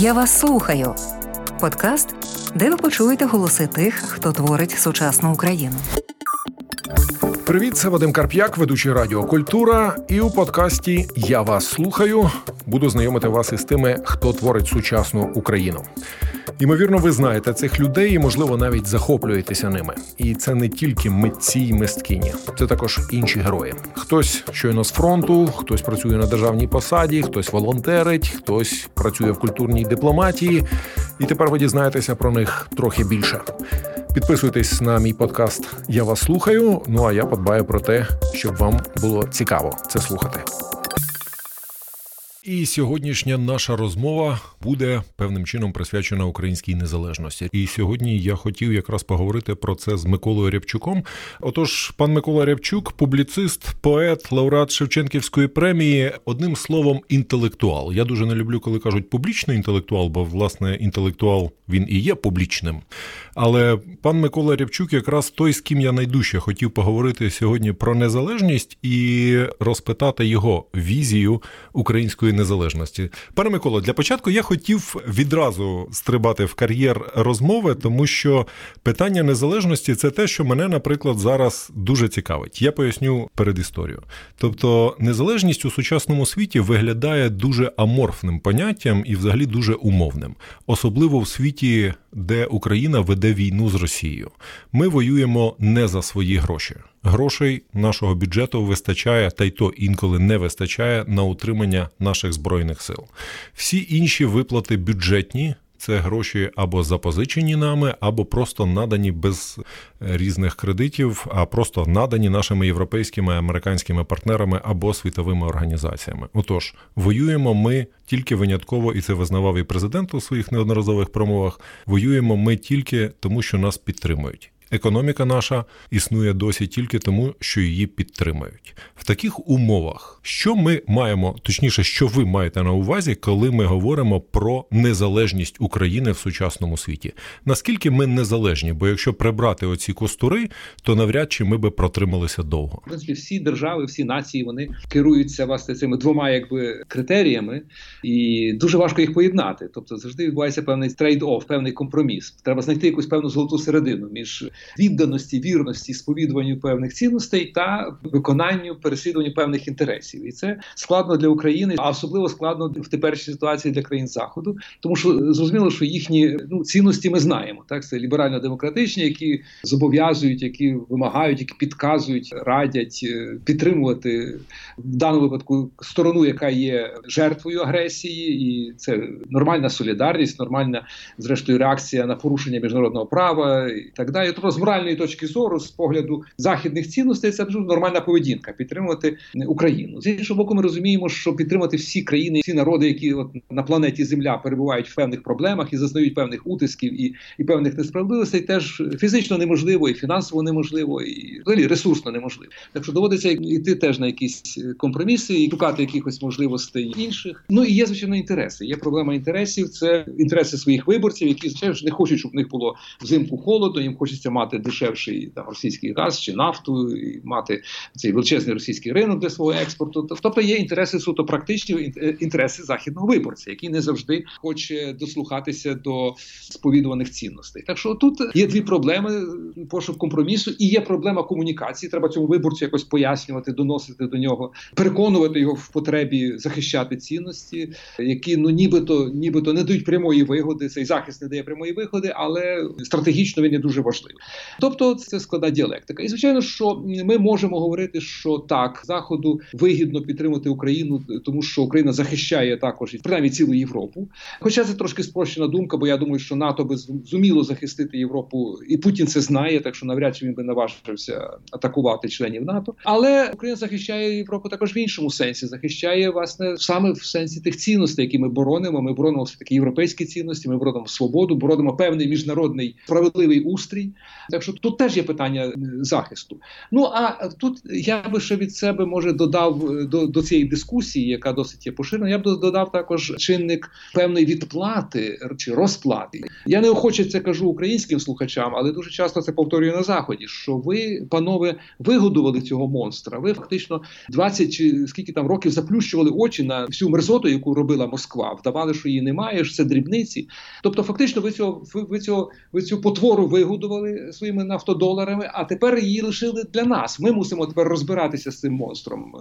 Я вас слухаю. Подкаст, де ви почуєте голоси тих, хто творить сучасну Україну. Привіт, це Вадим Карп'як, ведучий Радіо Культура. І у подкасті Я вас слухаю. Буду знайомити вас із тими, хто творить сучасну Україну. Ймовірно, ви знаєте цих людей і, можливо, навіть захоплюєтеся ними. І це не тільки митці й мисткині, це також інші герої. Хтось щойно з фронту, хтось працює на державній посаді, хтось волонтерить, хтось працює в культурній дипломатії. І тепер ви дізнаєтеся про них трохи більше. Підписуйтесь на мій подкаст. Я вас слухаю. Ну а я подбаю про те, щоб вам було цікаво це слухати. І сьогоднішня наша розмова буде певним чином присвячена українській незалежності. І сьогодні я хотів якраз поговорити про це з Миколою Рябчуком. Отож, пан Микола Рябчук, публіцист, поет, лауреат Шевченківської премії, одним словом, інтелектуал. Я дуже не люблю, коли кажуть публічний інтелектуал, бо власне інтелектуал він і є публічним. Але пан Микола Рябчук, якраз той, з ким я найдужче хотів поговорити сьогодні про незалежність і розпитати його візію української незалежності. Пане Миколо, для початку я хотів відразу стрибати в кар'єр розмови, тому що питання незалежності це те, що мене, наприклад, зараз дуже цікавить. Я поясню перед історією. Тобто, незалежність у сучасному світі виглядає дуже аморфним поняттям і, взагалі, дуже умовним, особливо в світі, де Україна веде війну з Росією. Ми воюємо не за свої гроші. Грошей нашого бюджету вистачає, та й то інколи не вистачає на утримання наших збройних сил. Всі інші виплати бюджетні. Це гроші або запозичені нами, або просто надані без різних кредитів, а просто надані нашими європейськими американськими партнерами або світовими організаціями. Отож, воюємо ми тільки винятково, і це визнавав і президент у своїх неодноразових промовах. Воюємо ми тільки тому, що нас підтримують. Економіка наша існує досі тільки тому, що її підтримують. В таких умовах, що ми маємо, точніше, що ви маєте на увазі, коли ми говоримо про незалежність України в сучасному світі? Наскільки ми незалежні? Бо якщо прибрати оці костури, то навряд чи ми би протрималися довго. В принципі, всі держави, всі нації вони керуються власне цими двома якби критеріями, і дуже важко їх поєднати. Тобто завжди відбувається певний трейд-офф, певний компроміс. Треба знайти якусь певну золоту середину між відданості, вірності, сповідуванню певних цінностей та виконанню переслідуванню певних інтересів, і це складно для України, а особливо складно в теперішній ситуації для країн заходу, тому що зрозуміло, що їхні ну цінності ми знаємо. Так це ліберально-демократичні, які зобов'язують, які вимагають, які підказують, радять е, підтримувати в даному випадку сторону, яка є жертвою агресії, і це нормальна солідарність, нормальна зрештою реакція на порушення міжнародного права і так далі. Тобто, з моральної точки зору, з погляду західних цінностей, це дуже нормальна поведінка підтримувати Україну. З іншого боку, ми розуміємо, що підтримати всі країни, всі народи, які от на планеті Земля перебувають в певних проблемах і зазнають певних утисків і і певних несправедливостей, теж фізично неможливо, і фінансово неможливо, і взагалі ресурсно неможливо. Так що доводиться йти теж на якісь компроміси і шукати якихось можливостей інших. Ну і є звичайно інтереси. Є проблема інтересів. Це інтереси своїх виборців, які звичайно ж не хочуть, щоб в них було взимку холодно. Їм хочеться мати дешевший там російський газ чи нафту, і мати цей величезний російський ринок для свого експорту. Тобто є інтереси суто практичні інтереси західного виборця, який не завжди хоче дослухатися до сповідуваних цінностей. Так що тут є дві проблеми: пошук компромісу, і є проблема комунікації. Треба цьому виборцю якось пояснювати, доносити до нього, переконувати його в потребі захищати цінності, які ну нібито нібито не дають прямої вигоди. Цей захист не дає прямої вигоди, але стратегічно він є дуже важливий. Тобто це складна діалектика. І звичайно, що ми можемо говорити, що так заходу вигідно підтримати Україну, тому що Україна захищає також принаймні цілу Європу. Хоча це трошки спрощена думка, бо я думаю, що НАТО би зуміло захистити Європу, і Путін це знає, так що навряд чи він би наважився атакувати членів НАТО. Але Україна захищає Європу також в іншому сенсі, захищає власне саме в сенсі тих цінностей, які ми боронимо. Ми боронимо все таки європейські цінності. Ми боронимо свободу, боронимо певний міжнародний справедливий устрій. Так що тут теж є питання захисту. Ну а тут я би ще від себе може додав до до цієї дискусії, яка досить є поширена. Я б додав також чинник певної відплати чи розплати. Я не охоче це кажу українським слухачам, але дуже часто це повторюю на заході. Що ви, панове, вигодували цього монстра? Ви фактично 20 чи скільки там років заплющували очі на всю мерзоту, яку робила Москва, вдавали, що її немає, що це дрібниці. Тобто, фактично, ви цього ви цього ви цю потвору вигодували своїми нафтодоларами, а тепер її лишили для нас. Ми мусимо тепер розбиратися з цим монстром.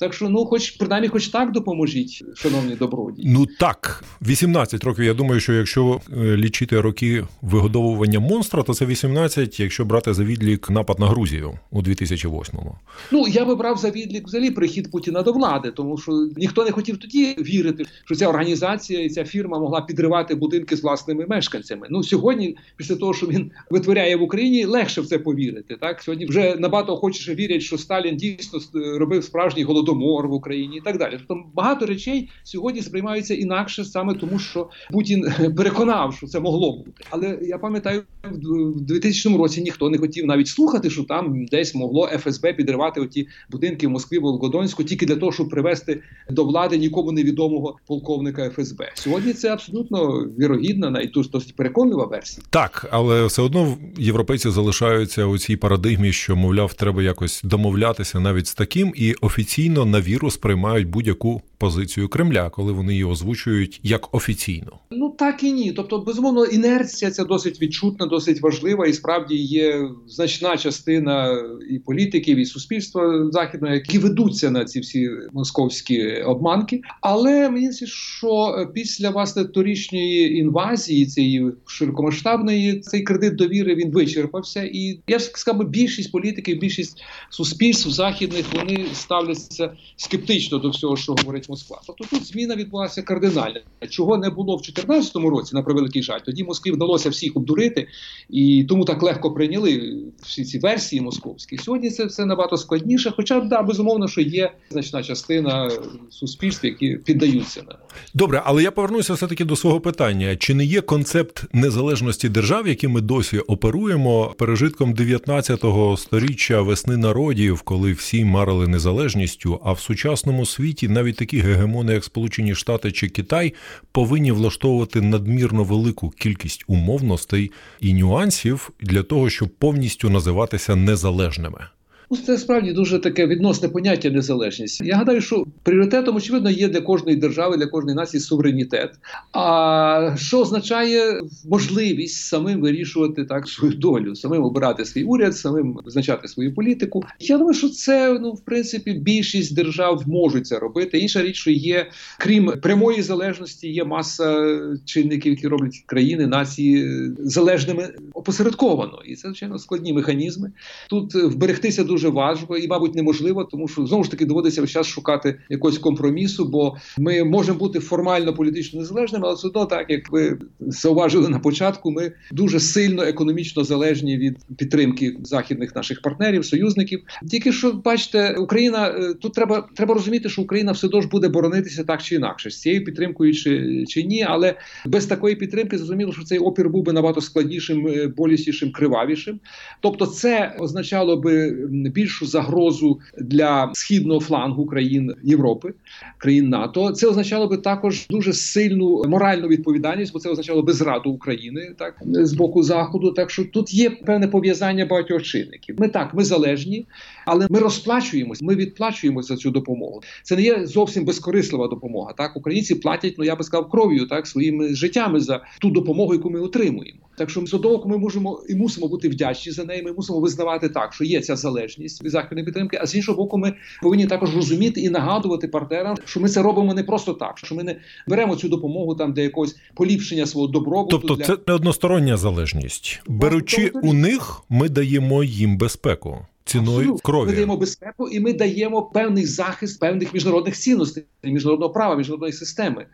Так що, ну, хоч принаймні, хоч так допоможіть, шановні добродії. Ну так, 18 років. Я думаю, що якщо е, лічити роки вигодовування монстра, то це 18, якщо брати за відлік напад на Грузію у 2008-му. Ну я би брав за відлік взагалі прихід Путіна до влади, тому що ніхто не хотів тоді вірити, що ця організація і ця фірма могла підривати будинки з власними мешканцями. Ну сьогодні, після того, що він витворяє в Україні, легше в це повірити. Так сьогодні вже набагато охочіше вірять, що Сталін дійсно робив справжній голодомор в Україні і так далі. Тобто багато речей сьогодні сприймаються інакше саме тому, що Путін переконав, що це могло бути. Але я пам'ятаю, в 2000 році ніхто не хотів навіть слухати, що там десь могло ФСБ підривати оті будинки в Москві, Волгодонську, тільки для того, щоб привести до влади нікому невідомого полковника ФСБ. Сьогодні це абсолютно вірогідна, навіть досить переконлива версія. Так, але все одно європейці залишаються у цій парадигмі, що мовляв, треба якось домовлятися навіть з таким, і офіційно на віру сприймають будь-яку позицію Кремля, коли вони її озвучують як офіційно. Ну так і ні. Тобто, безумовно, інерція це досить відчутна, досить важлива, і справді є значна частина і політиків, і суспільства західного, які ведуться на ці всі московські обманки. Але мені здається, що після власне торічньої інвазії цієї широкомасштабної цей кредит довіри він вичерпався, і я сказав, більшість політиків, більшість суспільств західних вони ставляться скептично до всього, що говорить говорить Москва. Тобто тут зміна відбулася кардинальна. Чого не було в 2014 році, на превеликий жаль, тоді Москві вдалося всіх обдурити, і тому так легко прийняли всі ці версії московські. Сьогодні це все набагато складніше. Хоча да, безумовно, що є значна частина суспільств, які піддаються на добре, але я повернуся все таки до свого питання: чи не є концепт незалежності держав, яким ми досі оперуємо пережитком 19-го сторіччя весни народів, коли всі марили незалежністю, а в сучасному світі навіть такі гегемони, як Сполучені Штати чи Китай, повинні влаштовувати надмірно велику кількість умовностей і нюансів для того, щоб повністю називатися незалежними. Ну, це справді дуже таке відносне поняття незалежність. Я гадаю, що пріоритетом, очевидно, є для кожної держави, для кожної нації суверенітет. А що означає можливість самим вирішувати так свою долю, самим обирати свій уряд, самим визначати свою політику. Я думаю, що це ну в принципі більшість держав можуть це робити. Інша річ, що є, крім прямої залежності, є маса чинників, які роблять країни, нації залежними опосередковано, і це звичайно складні механізми. Тут вберегтися дуже дуже важко і, мабуть, неможливо, тому що знову ж таки доводиться весь час шукати якогось компромісу, бо ми можемо бути формально політично незалежними, але все одно, так як ви зауважили на початку, ми дуже сильно економічно залежні від підтримки західних наших партнерів, союзників. Тільки що бачите, Україна е, тут треба треба розуміти, що Україна все ж буде боронитися так чи інакше з цією підтримкою, чи чи ні, але без такої підтримки зрозуміло, що цей опір був би набагато складнішим, е, болісішим, кривавішим. Тобто, це означало би більшу загрозу для східного флангу країн Європи, країн НАТО. Це означало би також дуже сильну моральну відповідальність, бо це означало би зраду України, так з боку заходу. Так що тут є певне пов'язання багатьох чинників. Ми так, ми залежні, але ми розплачуємось, ми відплачуємося за цю допомогу. Це не є зовсім безкорислива допомога. Так, українці платять, ну я би сказав, кров'ю, так своїми життями за ту допомогу, яку ми отримуємо. Так що з одного ми можемо і мусимо бути вдячні за неї. Ми мусимо визнавати так, що є ця залежність від західної підтримки. А з іншого боку, ми повинні також розуміти і нагадувати партнерам, що ми це робимо не просто так, що ми не беремо цю допомогу там для якогось поліпшення свого добробуту. Тобто, для... це не одностороння залежність. Беручи у них, ми даємо їм безпеку. Ціною Абсолютно. крові ми даємо безпеку, і ми даємо певний захист певних міжнародних цінностей, міжнародного права, міжнародної системи.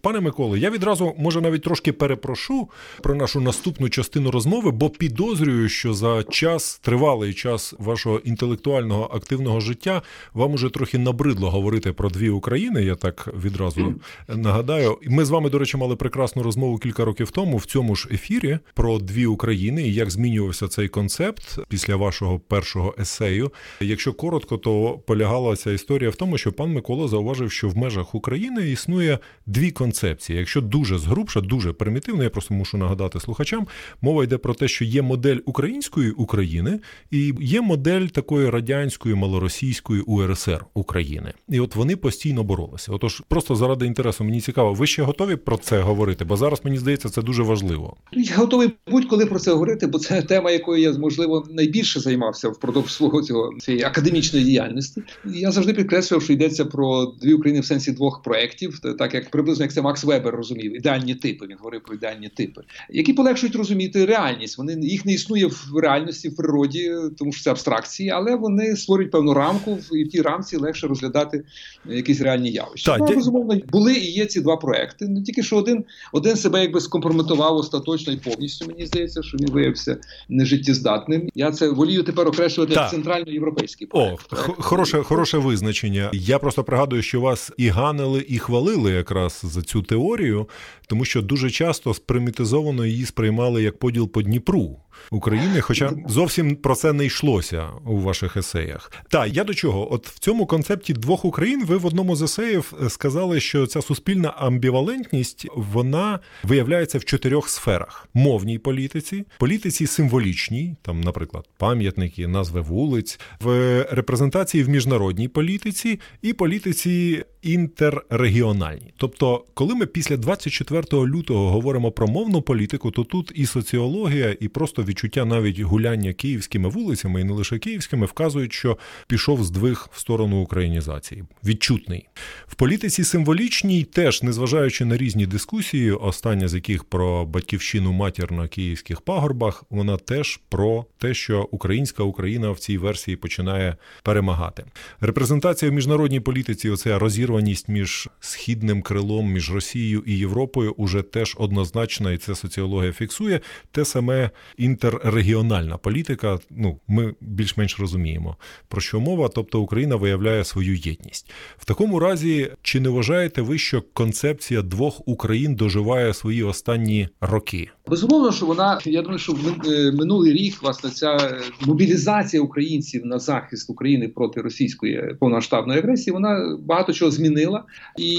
Пане Миколе, я відразу може навіть трошки перепрошу про нашу наступну частину розмови, бо підозрюю, що за час тривалий час вашого інтелектуального активного життя вам уже трохи набридло говорити про дві України. Я так відразу нагадаю. Ми з вами, до речі, мали прекрасну розмову кілька років тому в цьому ж ефірі про дві України і як змінювався цей концепт після вашого першого есею. Якщо коротко, то полягала ця історія в тому, що пан Микола зауважив, що в межах України існує дві концепції концепції. Якщо дуже згрубша, дуже примітивно, я просто мушу нагадати слухачам. Мова йде про те, що є модель української України і є модель такої радянської малоросійської УРСР України. І от вони постійно боролися. Отож, просто заради інтересу, мені цікаво, ви ще готові про це говорити? Бо зараз мені здається, це дуже важливо. Я готовий будь-коли про це говорити, бо це тема, якою я можливо найбільше займався впродовж свого цього цієї академічної діяльності. Я завжди підкреслював, що йдеться про дві України в сенсі двох проєктів, так як приблизно як це Макс Вебер розумів ідеальні типи. Він говорив про ідеальні типи, які полегшують розуміти реальність. Вони їх не існує в реальності в природі, тому що це абстракції, але вони створюють певну рамку, і в тій рамці легше розглядати якісь реальні явища. Так, ну, безумовно були і є ці два проекти. Не тільки що один один себе якби скомпрометував остаточно і повністю. Мені здається, що він виявився нежиттєздатним. Я це волію тепер окреслювати як центральноєвропейський проект. О, хороше, хороше визначення. Я просто пригадую, що вас і ганили, і хвалили якраз за цю теорію, тому що дуже часто спримітизовано її сприймали як поділ по Дніпру. України, хоча зовсім про це не йшлося у ваших есеях. Та я до чого? От в цьому концепті двох Україн ви в одному з есеїв сказали, що ця суспільна амбівалентність вона виявляється в чотирьох сферах: мовній політиці, політиці символічній, там, наприклад, пам'ятники, назви вулиць, в репрезентації в міжнародній політиці і політиці інтеррегіональній. Тобто, коли ми після 24 лютого говоримо про мовну політику, то тут і соціологія, і просто відчуття навіть гуляння київськими вулицями, і не лише київськими, вказують, що пішов здвиг в сторону українізації. Відчутний в політиці символічній, теж незважаючи на різні дискусії, остання з яких про батьківщину матір на київських пагорбах, вона теж про те, що українська Україна в цій версії починає перемагати. Репрезентація в міжнародній політиці, оця розірваність між східним крилом, між Росією і Європою, уже теж однозначна, і це соціологія фіксує. Те саме інтеррегіональна політика. Ну, ми більш-менш розуміємо, про що мова, тобто Україна виявляє свою єдність. В такому разі, чи не вважаєте ви, що концепція двох Україн доживає свої останні роки? Безумовно, що вона я думаю, що е, минулий рік власне ця е, мобілізація українців на захист України проти російської повномасштабної агресії, вона багато чого змінила. І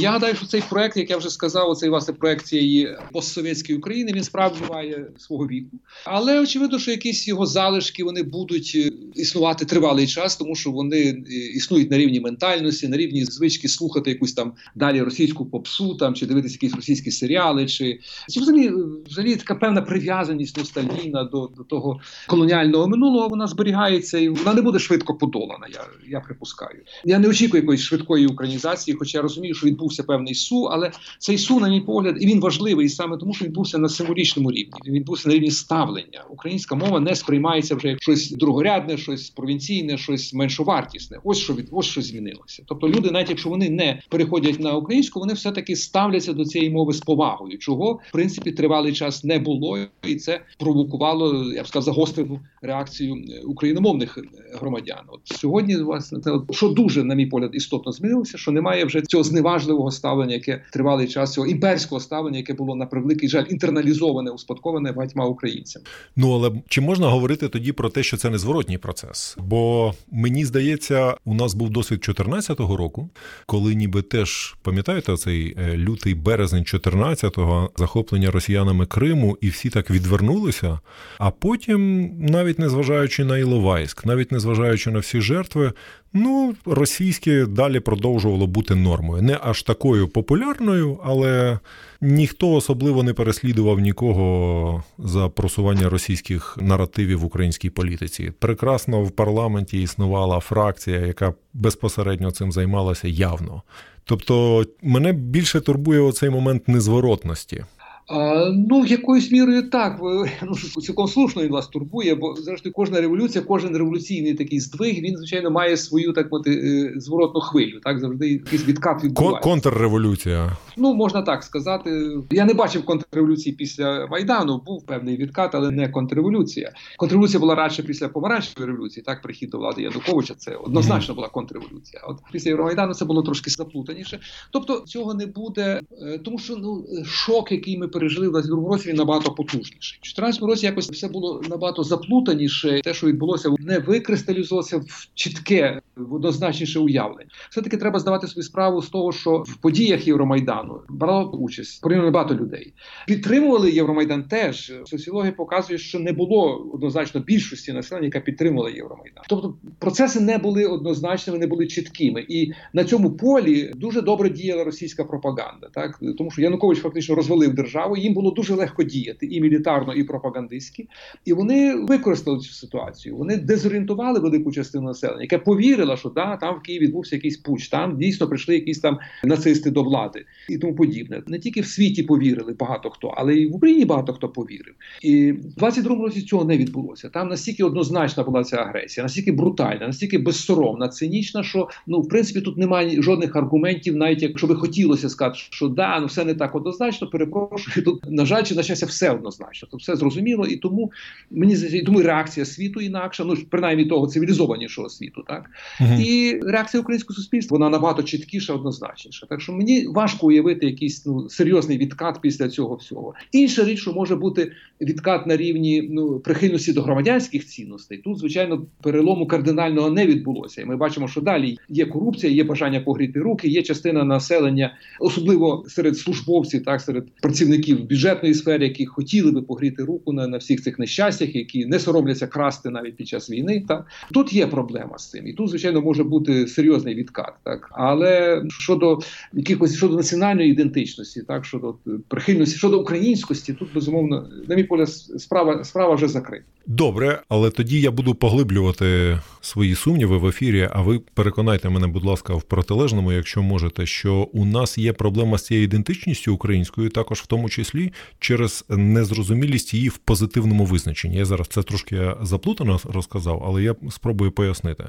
я гадаю, що цей проект, як я вже сказав, цей власне проект цієї постсовєтської України, він справді має свого віку. Але очевидно, що якісь його залишки вони будуть е, існувати тривалий час, тому що вони існують на рівні ментальності, на рівні звички слухати якусь там далі російську попсу, там чи дивитися якісь російські серіали, чи чи взагалі взагалі така певна прив'язаність ностальгійна до до того колоніального минулого. Вона зберігається і вона не буде швидко подолана. Я я припускаю. Я не очікую якоїсь швидкої українізації, хоча я розумію, що відбувся певний су, але цей су, на мій погляд, і він важливий саме тому, що відбувся на символічному рівні. Він відбувся на рівні ставлення. Українська мова не сприймається вже як щось другорядне, щось провінційне, щось меншовартісне. Ось що від ось що змінилося. Тобто люди, навіть якщо вони не переходять на українську, вони все таки ставляться до цієї мови з повагою, чого в принципі тривалий час не було, і це провокувало, я б сказав, загострену реакцію е, україномовних е, громадян. От сьогодні власне це що дуже, на мій погляд, істотно змінилося, що немає вже цього зневажливого ставлення, яке тривалий час цього імперського ставлення, яке було на превеликий жаль інтерналізоване, успадковане багатьма українцями. Ну але чи можна говорити тоді про те, що це незворотній процес? Бо мені здається, у нас був досвід 2014 року, коли ніби теж пам'ятаєте цей е, лютий березень 14-го захоплення росіянами Криму, і всі так відвернулися. А потім, навіть незважаючи на Іловайськ, навіть незважаючи на всі жертви, ну російське далі продовжувало бути нормою. Не аж такою популярною, але ніхто особливо не переслідував нікого за просування російських наративів в українській політиці. Прекрасно в парламенті існувала фракція, яка безпосередньо цим займалася явно. Тобто мене більше турбує оцей момент незворотності. А, Ну, якоюсь мірою так. Ну, Цілком слушно він вас турбує, бо зрештою кожна революція, кожен революційний такий здвиг, він, звичайно, має свою так мати е, зворотну хвилю. Так завжди якийсь відкат відбувається. Контрреволюція. Ну, можна так сказати. Я не бачив контрреволюції після Майдану, був певний відкат, але не контрреволюція. Контрреволюція була радше після помаранчевої революції, так, прихід до влади Януковича, це однозначно була контрреволюція. От після Євромайдану це було трошки заплутаніше. Тобто цього не буде, е, тому що ну шок, який ми пережили в 22 році, він набагато потужніший. В 14 році якось все було набагато заплутаніше. Те, що відбулося, не викристалізувалося в чітке, в однозначніше уявлення. Все таки треба здавати собі справу з того, що в подіях Євромайдану брало участь порівняно багато людей. Підтримували Євромайдан. Теж соціологія показує, що не було однозначно більшості населення, яка підтримувала Євромайдан. Тобто процеси не були однозначними, не були чіткими, і на цьому полі дуже добре діяла російська пропаганда, так тому що Янукович фактично розвалив державу. Їм було дуже легко діяти і мілітарно, і пропагандистськи. І вони використали цю ситуацію. Вони дезорієнтували велику частину населення, яке повірила, що да, там в Києві відбувся якийсь пуч, там дійсно прийшли якісь там нацисти до влади і тому подібне. Не тільки в світі повірили багато хто, але й в Україні багато хто повірив. І в 22-му році цього не відбулося. Там настільки однозначна була ця агресія, настільки брутальна, настільки безсоромна, цинічна, що ну в принципі тут немає жодних аргументів, навіть якщо би хотілося сказати, що да, ну все не так однозначно. Перепрошую, тут на жаль, чи на щастя, все однозначно. Тут все зрозуміло, і тому мені здається, тому реакція світу інакша, ну принаймні того цивілізованішого світу, так угу. і реакція українського суспільства вона набагато чіткіша, однозначніша. Так що мені важко уявити якийсь ну серйозний відкат після цього всього. Інша річ, що може бути відкат на рівні ну прихильності до громадянських цінностей. Тут звичайно перелому кардинального не відбулося, і ми бачимо, що далі є корупція, є бажання погріти руки, є частина населення, особливо серед службовців, так серед працівників бюджетної сфери, які хотіли би погріти руку на, на всіх цих нещастях, які не соромляться красти навіть під час війни. Так тут є проблема з цим, і тут звичайно може бути серйозний відкат, так але щодо якихось щодо національної ідентичності, так щодо прихильності щодо українськості, тут безумовно на мій погляд, справа справа вже закрита. Добре, але тоді я буду поглиблювати свої сумніви в ефірі. А ви переконайте мене, будь ласка, в протилежному, якщо можете, що у нас є проблема з цією ідентичністю українською, також в тому числі через незрозумілість її в позитивному визначенні. Я зараз це трошки заплутано розказав, але я спробую пояснити.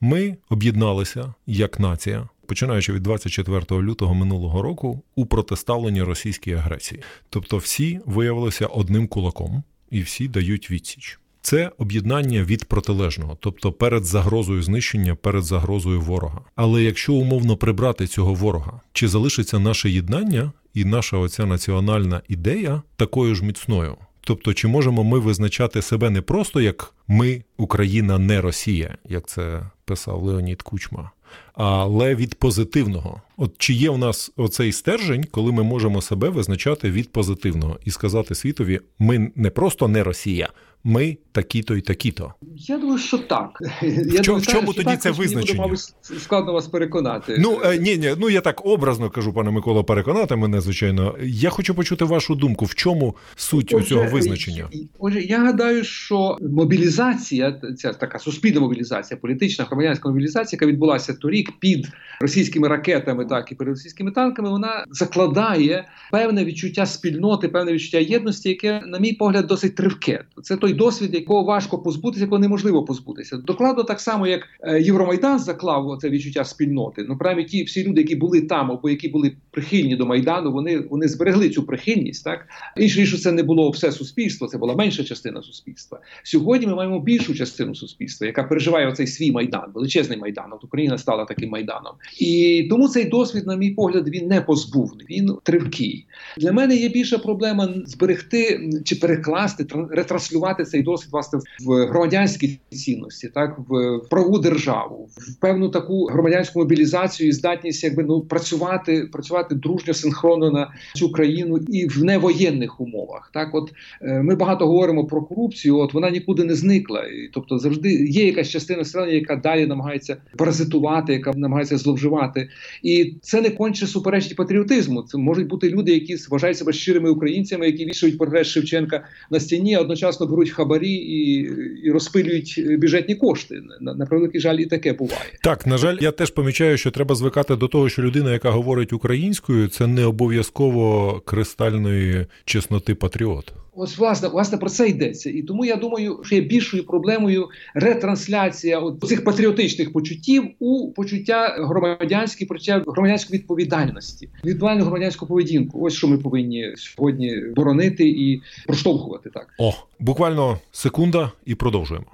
Ми об'єдналися як нація. Починаючи від 24 лютого минулого року у протиставленні російській агресії, тобто всі виявилися одним кулаком і всі дають відсіч. Це об'єднання від протилежного, тобто перед загрозою знищення, перед загрозою ворога. Але якщо умовно прибрати цього ворога, чи залишиться наше єднання і наша оця національна ідея такою ж міцною? Тобто, чи можемо ми визначати себе не просто як ми, Україна, не Росія, як це писав Леонід Кучма, але від позитивного. От чи є у нас оцей стержень, коли ми можемо себе визначати від позитивного і сказати світові, ми не просто не Росія, ми такі-то і такі-то. Я думаю, що так. Я в, думаю, в чому тоді так, це визначення? Мені буде, складно вас переконати. Ну е, ні, ні, ну я так образно кажу, пане Микола, переконати мене, звичайно. Я хочу почути вашу думку. В чому суть отже, цього визначення? Отже, я гадаю, що мобілізація, ця така суспільна мобілізація, політична громадянська мобілізація, яка відбулася торік під російськими ракетами, так і перед російськими танками, вона закладає певне відчуття спільноти, певне відчуття єдності, яке, на мій погляд, досить тривке. Це той досвід, якого важко позбутися, якого неможливо позбутися. Докладно так само, як е, Євромайдан заклав це відчуття спільноти. Ну праві ті всі люди, які були там, або які були прихильні до майдану, вони вони зберегли цю прихильність. Так інше що це не було все суспільство, це була менша частина суспільства. Сьогодні ми маємо більшу частину суспільства, яка переживає оцей свій майдан, величезний майдан. От Україна стала таким майданом, і тому цей досвід, на мій погляд, він не позбувний, він тривкий. Для мене є більша проблема зберегти чи перекласти ретранслювати цей досвід власне в громадянські цінності, так в праву державу, в певну таку громадянську мобілізацію і здатність, якби ну працювати, працювати дружньо синхронно на цю країну і в невоєнних умовах. Так, от е, ми багато говоримо про корупцію, от вона нікуди не зникла, тобто завжди є якась частина населення, яка далі намагається паразитувати, яка намагається зловживати, і це не конче суперечить патріотизму. Це можуть бути люди, які вважають себе щирими українцями, які вішають портрет Шевченка на стіні, а одночасно беруть хабарі і і розпилюють бюджетні кошти. На, на превеликий жаль, і таке буває. Так на жаль, я теж помічаю, що треба звикати до того, що людина, яка говорить українською, це не обов'язково кристальної чесноти патріот. Ось власне власне про це йдеться, і тому я думаю, що є більшою проблемою ретрансляція от цих патріотичних почуттів у почуття громадянські почуття громадянської відповідальності, відповідальну громадянську поведінку. Ось що ми повинні сьогодні боронити і проштовхувати так. О, буквально секунда, і продовжуємо.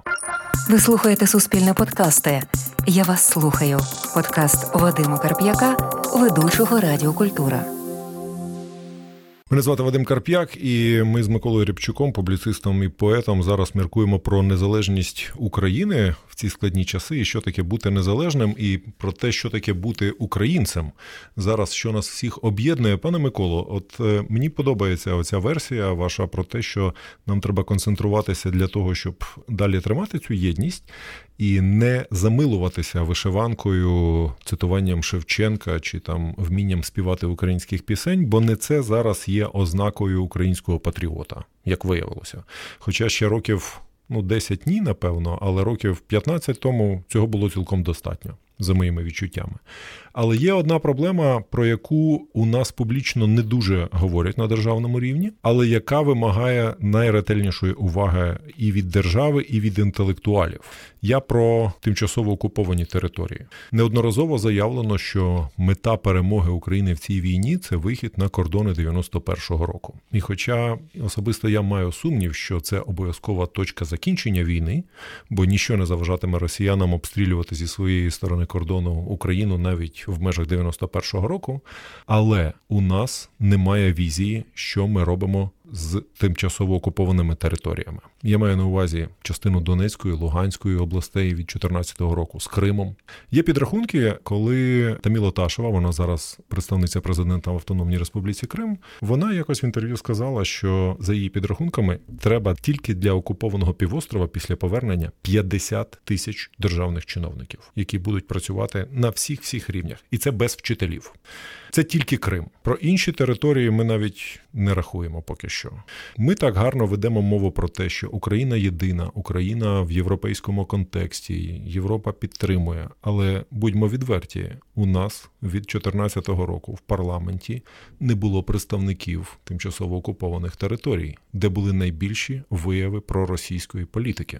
Ви слухаєте суспільне подкасти. Я вас слухаю. Подкаст Вадима Карп'яка, ведучого Радіокультура. Мене звати Вадим Карп'як, і ми з Миколою Рябчуком, публіцистом і поетом, зараз міркуємо про незалежність України ці складні часи, і що таке бути незалежним, і про те, що таке бути українцем. Зараз що нас всіх об'єднує, пане Миколо, от е, мені подобається оця версія ваша про те, що нам треба концентруватися для того, щоб далі тримати цю єдність і не замилуватися вишиванкою, цитуванням Шевченка чи там вмінням співати українських пісень, бо не це зараз є ознакою українського патріота, як виявилося. Хоча ще років ну 10 ні, напевно, але років 15 тому цього було цілком достатньо за моїми відчуттями. Але є одна проблема, про яку у нас публічно не дуже говорять на державному рівні, але яка вимагає найретельнішої уваги і від держави, і від інтелектуалів. Я про тимчасово окуповані території. Неодноразово заявлено, що мета перемоги України в цій війні це вихід на кордони 91-го року. І хоча особисто я маю сумнів, що це обов'язкова точка закінчення війни, бо ніщо не заважатиме росіянам обстрілювати зі своєї сторони кордону Україну навіть в межах 91-го року, але у нас немає візії, що ми робимо з тимчасово окупованими територіями. Я маю на увазі частину Донецької, Луганської областей від 2014 року з Кримом. Є підрахунки, коли Таміла Ташева, вона зараз представниця президента в Автономній Республіці Крим. Вона якось в інтерв'ю сказала, що за її підрахунками треба тільки для окупованого півострова після повернення 50 тисяч державних чиновників, які будуть працювати на всіх всіх рівнях, і це без вчителів. Це тільки Крим. Про інші території ми навіть не рахуємо поки що. Ми так гарно ведемо мову про те, що Україна єдина, Україна в європейському контексті, Європа підтримує. Але будьмо відверті, у нас від 2014 року в парламенті не було представників тимчасово окупованих територій, де були найбільші вияви проросійської політики.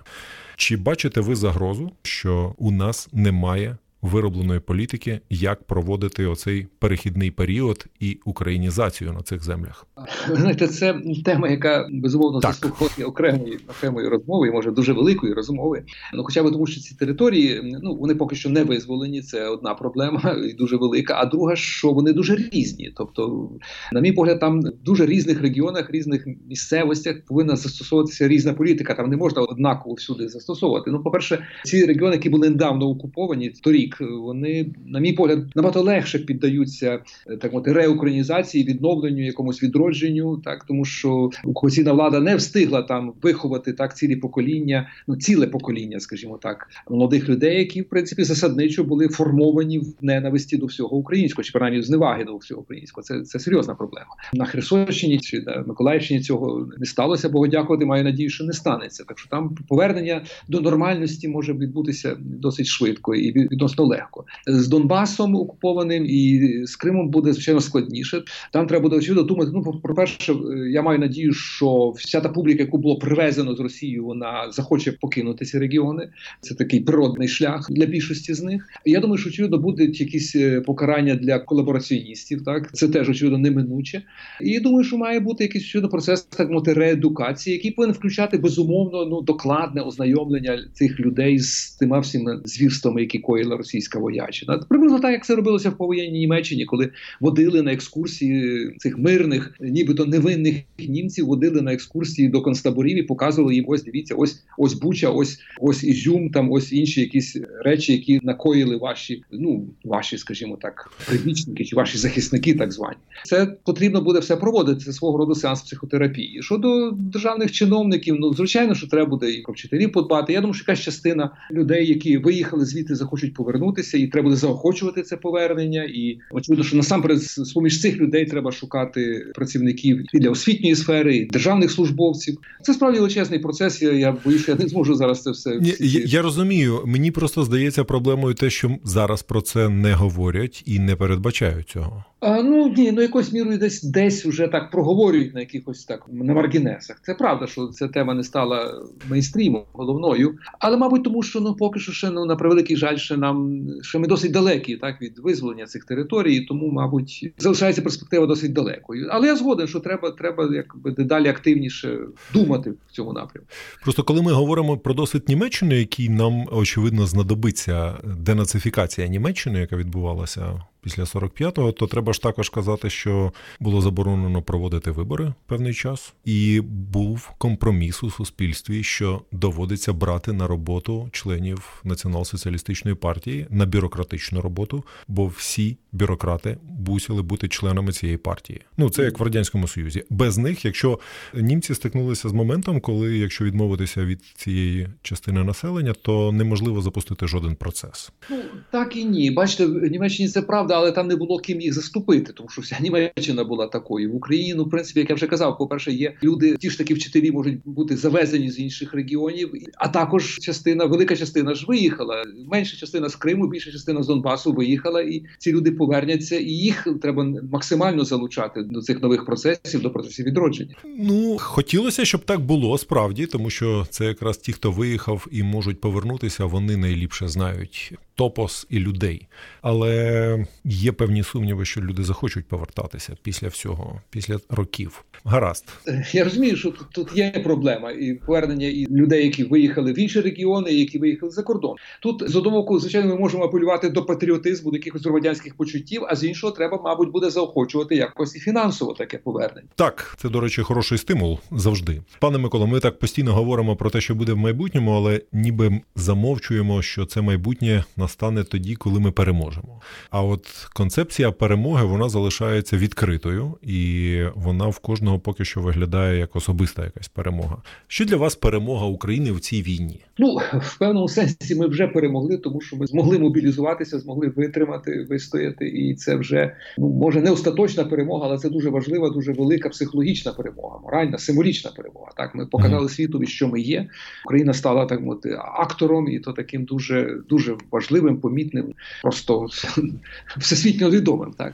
Чи бачите ви загрозу, що у нас немає виробленої політики, як проводити оцей перехідний період і українізацію на цих землях. Знаєте, це тема, яка безумовно заслуховує окремої окремої розмови, і може дуже великої розмови. Ну, хоча б тому, що ці території ну вони поки що не визволені. Це одна проблема і дуже велика. А друга, що вони дуже різні. Тобто, на мій погляд, там в дуже різних регіонах, різних місцевостях повинна застосовуватися різна політика. Там не можна однаково всюди застосовувати. Ну, по перше, ці регіони, які були недавно окуповані, торік вони, на мій погляд, набагато легше піддаються е, так мовити, реукраїнізації, відновленню, якомусь відродженню, так тому що окупаційна влада не встигла там виховати так цілі покоління, ну ціле покоління, скажімо так, молодих людей, які в принципі засадничо були формовані в ненависті до всього українського, чи принаймні зневаги до всього українського. Це це серйозна проблема. На Херсонщині чи на Миколаївщині цього не сталося. Богу дякувати, маю надію, що не станеться. Так що там повернення до нормальності може відбутися досить швидко і відносно легко. З Донбасом окупованим і з Кримом буде звичайно складніше. Там треба буде очевидно думати. Ну, про перше, я маю надію, що вся та публіка, яку було привезено з Росії, вона захоче покинути ці регіони. Це такий природний шлях для більшості з них. Я думаю, що очевидно будуть якісь е, покарання для колабораціоністів. Так це теж очевидно неминуче. І думаю, що має бути якийсь очевидно процес так мовити реедукації, який повинен включати безумовно ну докладне ознайомлення цих людей з тима всіма звірствами, які Росія російська воячина. Приблизно так, як це робилося в повоєнній Німеччині, коли водили на екскурсії цих мирних, нібито невинних німців, водили на екскурсії до концтаборів і показували їм ось дивіться, ось ось Буча, ось ось Ізюм, там ось інші якісь речі, які накоїли ваші, ну ваші, скажімо так, прибічники чи ваші захисники, так звані. Це потрібно буде все проводити. Це свого роду сеанс психотерапії. Щодо державних чиновників, ну звичайно, що треба буде і про вчителів подбати. Я думаю, що якась частина людей, які виїхали звідти, захочуть повернути повернутися, і треба буде заохочувати це повернення. І очевидно, що насамперед з поміж цих людей треба шукати працівників і для освітньої сфери, і державних службовців. Це справді величезний процес. Я я боюся, я не зможу зараз це все. Я, я розумію. Мені просто здається проблемою те, що зараз про це не говорять і не передбачають цього. А, Ну ні, ну якось мірою десь десь вже так проговорюють на якихось так на маргінесах. Це правда, що ця тема не стала мейнстрімом головною, але мабуть, тому що ну поки що ще ну на превеликий жаль, ще нам ще ми досить далекі, так від визволення цих територій, тому мабуть залишається перспектива досить далекою. Але я згоден, що треба, треба якби дедалі активніше думати в цьому напрямку. Просто коли ми говоримо про досвід Німеччини, який нам очевидно знадобиться денацифікація Німеччини, яка відбувалася після 45-го, то треба ж також казати, що було заборонено проводити вибори певний час, і був компроміс у суспільстві, що доводиться брати на роботу членів націонал-соціалістичної партії на бюрократичну роботу, бо всі бюрократи мусили бути членами цієї партії. Ну це як в радянському союзі. Без них, якщо німці стикнулися з моментом, коли якщо відмовитися від цієї частини населення, то неможливо запустити жоден процес. Ну так і ні. Бачите, в Німеччині це правда але там не було ким їх заступити, тому що вся Німеччина була такою. В Україні, ну, в принципі, як я вже казав, по перше, є люди, ті ж такі вчителі можуть бути завезені з інших регіонів, а також частина, велика частина ж виїхала. Менша частина з Криму, більша частина з Донбасу виїхала, і ці люди поверняться, і їх треба максимально залучати до цих нових процесів, до процесів відродження. Ну хотілося, щоб так було справді, тому що це якраз ті, хто виїхав і можуть повернутися, вони найліпше знають топос і людей. Але є певні сумніви, що люди захочуть повертатися після всього, після років. Гаразд, я розумію, що тут, тут є проблема і повернення і людей, які виїхали в інші регіони, і які виїхали за кордон. Тут з одного боку, звичайно, ми можемо апелювати до патріотизму, до якихось громадянських почуттів, а з іншого треба, мабуть, буде заохочувати якось і фінансово таке повернення. Так, це до речі, хороший стимул завжди. Пане Миколо, ми так постійно говоримо про те, що буде в майбутньому, але ніби замовчуємо, що це майбутнє настане тоді, коли ми переможемо. А от концепція перемоги вона залишається відкритою, і вона в кожного поки що виглядає як особиста якась перемога. Що для вас перемога України в цій війні? Ну в певному сенсі ми вже перемогли, тому що ми змогли мобілізуватися, змогли витримати, вистояти, і це вже ну може не остаточна перемога, але це дуже важлива, дуже велика психологічна перемога, моральна, символічна перемога. Так ми показали світові, що ми є. Україна стала так мовити актором, і то таким дуже дуже важливим, помітним, просто всесвітньо відомим. Так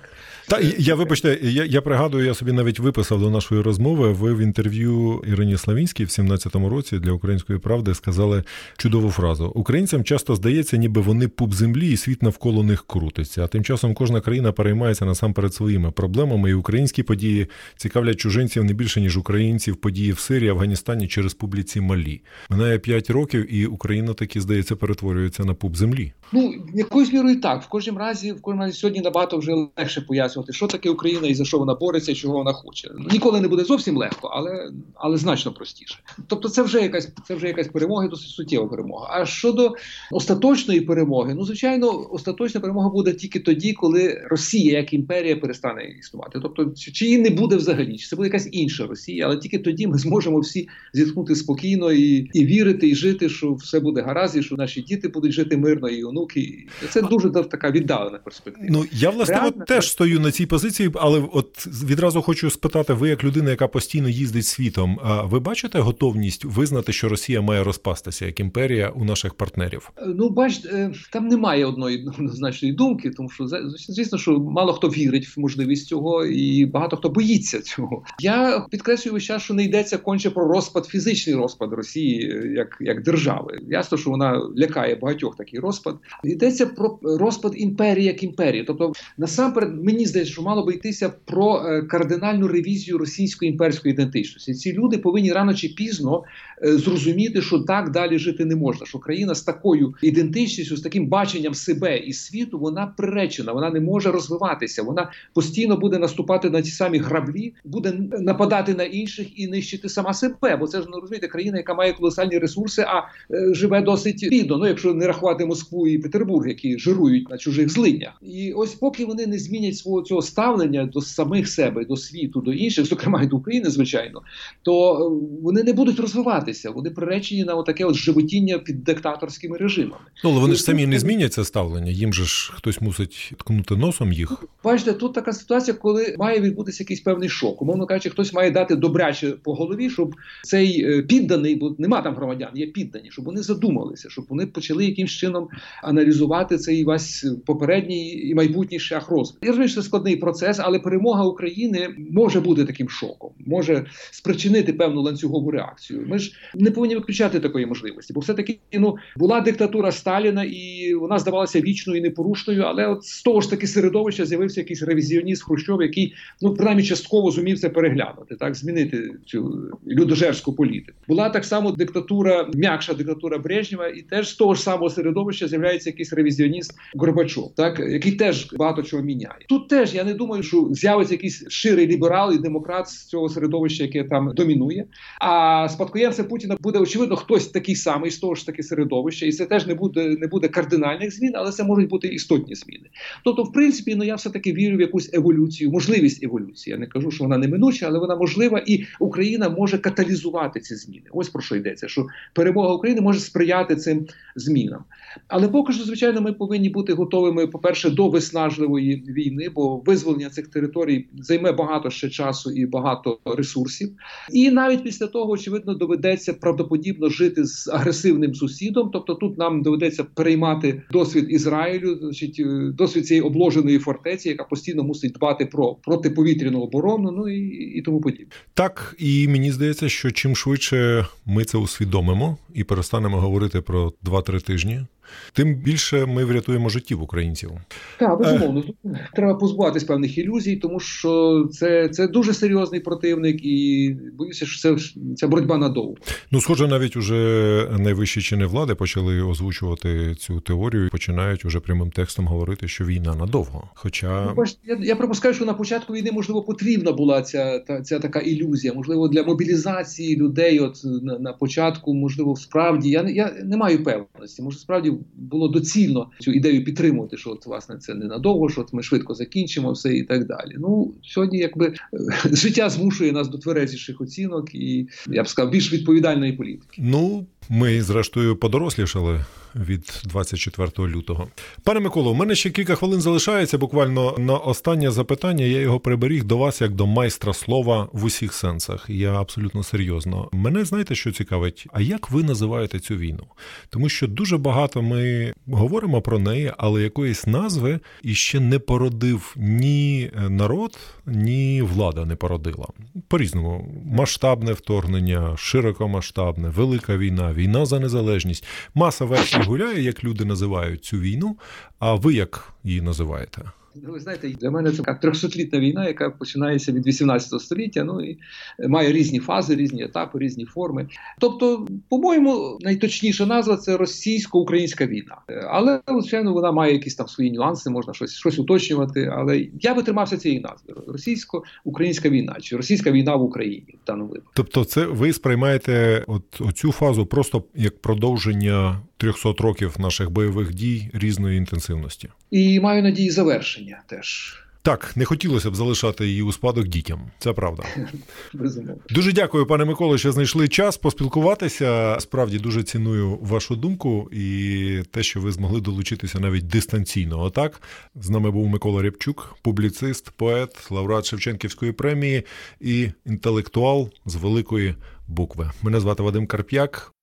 та я вибачте, я я пригадую, я собі навіть виписав до нашої розмови. Ви в інтерв'ю Ірині Славінській в 17-му році для української правди сказали чудову фразу: Українцям часто здається, ніби вони пуп землі, і світ навколо них крутиться. А тим часом кожна країна переймається насамперед своїми проблемами, і українські події цікавлять чужинців не більше ніж українців. Події в Сирії, Афганістані чи Республіці Малі. Минає 5 років, і Україна таки здається перетворюється на пуп землі. Ну якоюсь мірою так в кожному разі, в кожному разі сьогодні набагато вже легше пояснювати пояснювати, що таке Україна і за що вона бореться, і чого вона хоче. Ніколи не буде зовсім легко, але але значно простіше. Тобто, це вже якась це вже якась перемога, досить суттєва перемога. А щодо остаточної перемоги, ну звичайно, остаточна перемога буде тільки тоді, коли Росія як імперія перестане існувати. Тобто, чи її не буде взагалі, чи це буде якась інша Росія, але тільки тоді ми зможемо всі зіткнути спокійно і і вірити, і жити, що все буде гаразд, і що наші діти будуть жити мирно, і онуки. Це дуже така віддалена перспектива. Ну я власне Реально, теж стою на цій позиції, але от відразу хочу спитати, ви як людина, яка постійно їздить світом, ви бачите готовність визнати, що Росія має розпастися як імперія у наших партнерів? Е, ну, бачите, там немає одної однозначної думки, тому що звісно, що мало хто вірить в можливість цього, і багато хто боїться цього. Я підкреслюю весь час, що не йдеться конче про розпад, фізичний розпад Росії е, як як держави. Ясно, що вона лякає багатьох такий розпад. Йдеться про розпад імперії як імперії. Тобто, насамперед, мені здається що мало би йтися про е, кардинальну ревізію російської імперської ідентичності. Ці люди повинні рано чи пізно е, зрозуміти, що так далі жити не можна. Що країна з такою ідентичністю, з таким баченням себе і світу, вона приречена, вона не може розвиватися. Вона постійно буде наступати на ті самі граблі, буде нападати на інших і нищити сама себе. Бо це ж не ну, розумієте, країна, яка має колосальні ресурси, а е, живе досить бідно. Ну якщо не рахувати Москву і Петербург, які жирують на чужих злиннях, і ось поки вони не змінять свого цього ставлення до самих себе, до світу, до інших, зокрема й до України, звичайно, то е, вони не будуть розвиватися. Вони приречені на отаке от животіння під диктаторськими режимами. Ну, але вони ж самі не змінять це ставлення. Їм же ж хтось мусить ткнути носом їх. Бачите, тут така ситуація, коли має відбутися якийсь певний шок. Умовно кажучи, хтось має дати добряче по голові, щоб цей е, підданий, бо нема там громадян, є піддані, щоб вони задумалися, щоб вони почали якимсь чином аналізувати цей весь попередній і майбутній шлях розвитку. Я розумію, що складний процес, але перемога України може бути таким шоком, може спричинити певну ланцюгову реакцію. Ми ж не повинні виключати такої можливості, бо все таки ну була диктатура Сталіна, і вона здавалася вічною і непорушною. Але от з того ж таки середовища з'явився якийсь ревізіоніст Хрущов, який ну принаймні частково зумів це переглянути, так змінити цю людожерську політику. Була так само диктатура, м'якша диктатура Брежнєва, і теж з того ж самого середовища з'являється якийсь ревізіоніст Горбачов, так який теж багато чого міняє. Тут теж я не думаю, що з'явиться якийсь щирий ліберал і демократ з цього середовища, яке там домінує. А спадкоємцем Путіна буде очевидно хтось такий самий з того ж таки середовища, і це теж не буде не буде кардинальних змін, але це можуть бути істотні зміни. Тобто, в принципі, ну я все таки вірю в якусь еволюцію, можливість еволюції. Я не кажу, що вона неминуча, але вона можлива, і Україна може каталізувати ці зміни. Ось про що йдеться: що перемога України може сприяти цим змінам. Але поки що, звичайно, ми повинні бути готовими, по перше, до виснажливої війни, бо визволення цих територій займе багато ще часу і багато ресурсів. І навіть після того, очевидно, доведеться правдоподібно жити з агресивним сусідом. Тобто, тут нам доведеться переймати досвід Ізраїлю, значить, е, досвід цієї обложеної фортеці, яка постійно мусить дбати про протиповітряну оборону, ну і, і тому подібне. Так і мені здається, що чим швидше ми це усвідомимо і перестанемо говорити про 2-3 тижні тим більше ми врятуємо життів українців. Так, безумовно. Е... Треба позбуватись певних ілюзій, тому що це це дуже серйозний противник, і боюся, що це ця боротьба надовго. Ну, схоже, навіть уже найвищі чини влади почали озвучувати цю теорію і починають уже прямим текстом говорити, що війна надовго. Хоча ну, я, я припускаю, що на початку війни можливо потрібна була ця та ця така ілюзія, можливо, для мобілізації людей. От на, на початку, можливо, справді я не я не маю певності. Може, справді було доцільно цю ідею підтримувати, що от власне це ненадовго, що от ми швидко закінчимо все і так далі. Ну сьогодні, якби життя змушує нас до тверезіших оцінок, і я б сказав, більш відповідальної політики. Ну ми зрештою подорослішали від 24 лютого. Пане Миколо, у мене ще кілька хвилин залишається. Буквально на останнє запитання я його приберіг до вас як до майстра слова в усіх сенсах. Я абсолютно серйозно. Мене знаєте, що цікавить? А як ви називаєте цю війну? Тому що дуже багато ми говоримо про неї, але якоїсь назви іще не породив ні народ, ні влада не породила. По різному масштабне вторгнення, широкомасштабне, велика війна, війна за незалежність, маса версій гуляє, як люди називають цю війну. А ви як її називаєте? Ну, ви знаєте, для мене це така трьохсотлітна війна, яка починається від 18 століття. Ну і має різні фази, різні етапи, різні форми. Тобто, по-моєму, найточніша назва це російсько-українська війна. Але звичайно, вона має якісь там свої нюанси, можна щось щось уточнювати. Але я би тримався цієї назви: російсько-українська війна чи російська війна в Україні в даному випадку. Тобто, це ви сприймаєте от оцю фазу просто як продовження 300 років наших бойових дій різної інтенсивності, і маю надії завершення теж. Так, не хотілося б залишати її у спадок дітям. Це правда. Безумовно. Дуже дякую, пане Миколо, що знайшли час поспілкуватися. Справді дуже ціную вашу думку і те, що ви змогли долучитися навіть дистанційно. Отак з нами був Микола Рябчук, публіцист, поет, лауреат Шевченківської премії і інтелектуал з великої букви. Мене звати Вадим Карп'як.